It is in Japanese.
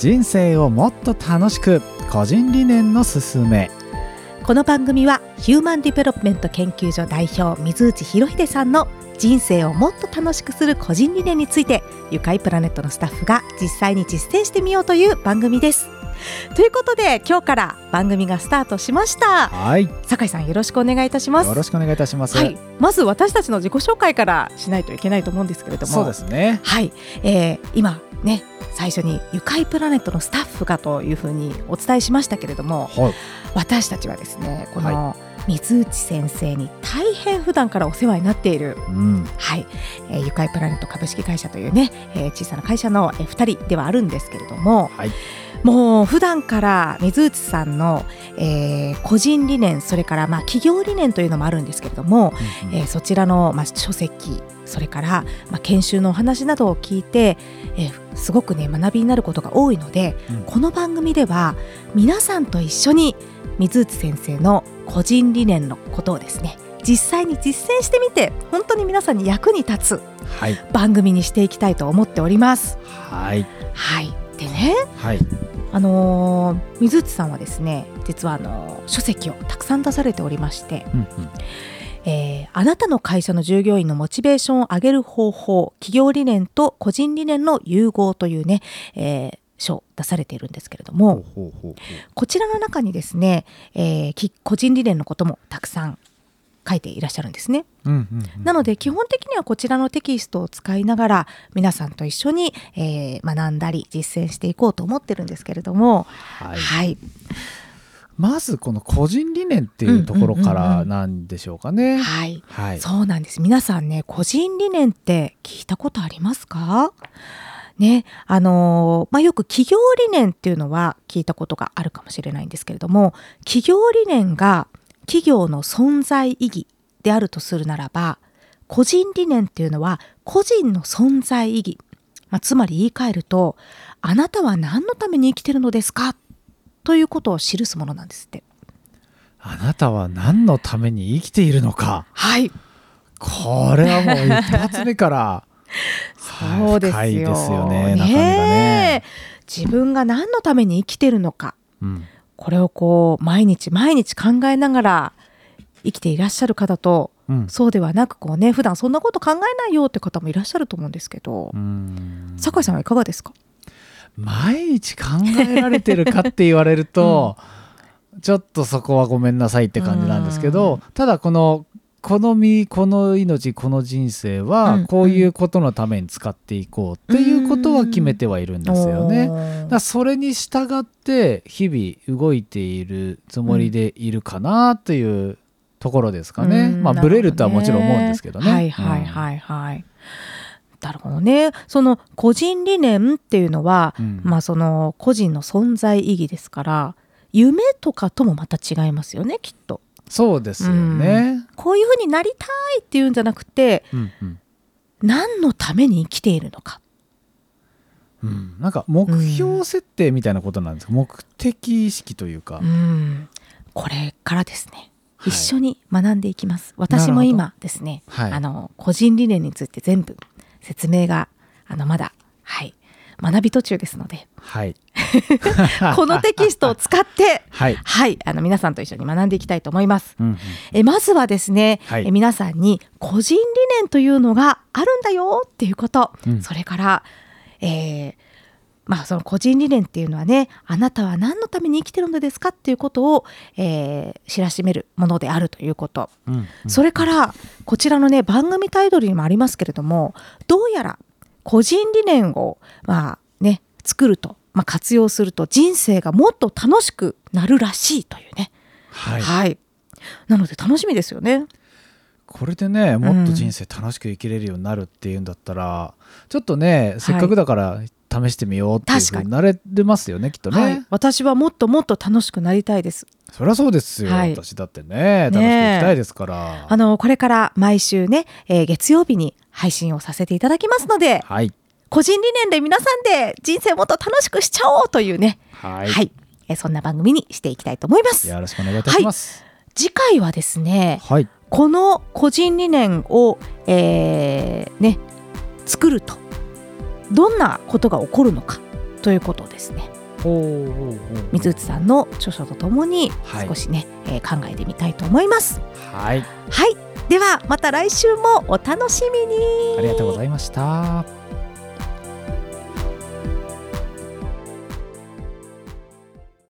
人生をもっと楽しく個人理念のすすめ。この番組はヒューマンディベロップメント研究所代表水内博秀さんの人生をもっと楽しくする個人理念についてゆかいプラネットのスタッフが実際に実践してみようという番組です。ということで今日から番組がスタートしました。はい。酒井さんよろしくお願いいたします。よろしくお願いいたします、はい、まず私たちの自己紹介からしないといけないと思うんですけれども。そうですね。はい、えー、今ね最初にゆかいプラネットのスタッフがというふうにお伝えしましたけれども、はい、私たちはですねこの水内先生に大変普段からお世話になっている、うん、はい、えー、ゆかいプラネット株式会社というね、えー、小さな会社の、えー、2人ではあるんですけれども、はい、もう普段から水内さんの、えー、個人理念それからまあ企業理念というのもあるんですけれども、うんうん、えー、そちらの、まあ、書籍それから、まあ、研修のお話などを聞いて、えー、すごくね学びになることが多いので、うん、この番組では皆さんと一緒に水内先生の個人理念のことをですね実際に実践してみて本当に皆さんに役に立つ番組にしていきたいと思っております。はい、はい、でね、はい、あのー、水内さんはですね実はあのー、書籍をたくさん出されておりまして、うんうん、えー、あなたの会社の従業員のモチベーションを上げる方法企業理念と個人理念の融合というね、えー、書を出されているんですけれどもこちらの中にですね、えー、個人理念のこともたくさん書いていらっしゃるんですね、なので基本的にはこちらのテキストを使いながら皆さんと一緒に、えー、学んだり実践していこうと思ってるんですけれども。はい、はい、まずこの個人理念っていうところからなんでしょうかね。はい、はい、そうなんです。皆さんね個人理念って聞いたことありますか？ね。あのー、まあ、よく企業理念っていうのは聞いたことがあるかもしれないんですけれども企業理念が企業の存在意義であるとするならば個人理念っていうのは個人の存在意義、まあ、つまり言い換えるとあなたは何のために生きてるのですか？ということを記すものなんですって。あなたは何のために生きているのか？はい。これはもう一発目から そうですよ。いですよね。中身がね。自分が何のために生きてるのか。うん、これをこう毎日毎日考えながら生きていらっしゃる方と、うん、そうではなくこうね普段そんなこと考えないよって方もいらっしゃると思うんですけど、酒井さんはいかがですか？毎日考えられてるかって言われると、うん、ちょっとそこはごめんなさいって感じなんですけど、ただこのこの身この命この人生はこういうことのために使っていこうっていうことは決めてはいるんですよね。だそれに従って日々動いているつもりでいるかなというところですかね。まあブレるとはもちろん思うんですけどね。はいはいはいはい。なるほどね。その個人理念っていうのは、うん、まあその個人の存在意義ですから夢とかともまた違いますよねきっと。そうですよね、うん、こういうふうになりたいっていうんじゃなくて、うんうん、何のために生きているのか、うん、なんか目標設定みたいなことなんですか、うん、目的意識というか、うん、これからですね。一緒に学んでいきます、はい、私も今ですね、はい、あの個人理念について全部説明があのまだはい学び途中ですので、はい、このテキストを使って、はい、はい、あの皆さんと一緒に学んでいきたいと思います。うんうん、えまずはですね、はい、え皆さんに個人理念というのがあるんだよっていうこと、うん、それから、えーまあ、その個人理念っていうのはねあなたは何のために生きてるのですかっていうことを、えー、知らしめるものであるということ、うんうん、それからこちらのね番組タイトルにもありますけれどもどうやら個人理念をまあね作ると、まあ、活用すると人生がもっと楽しくなるらしいというね。はい、はい、なので楽しみですよね。これでねもっと人生楽しく生きれるようになるっていうんだったら、ちょっとねせっかくだから試してみようっていうふうになれますよねきっとね、はい、私はもっともっと楽しくなりたいです。そりゃそうですよ、はい。私だってね楽しく生きたいですから、あのこれから毎週ね、えー月曜日に配信をさせていただきますのではい。個人理念で皆さんで人生をもっと楽しくしちゃおうというね。はい、えーそんな番組にしていきたいと思います。よろしくお願いいたします。次回はですねはい、この個人理念を、えーね作るとどんなことが起こるのかということですね。ほうほうほう。水内さんの著書とともにはい。少しね、えー考えてみたいと思います。はい。はい。ではまた来週もお楽しみに。ありがとうございました。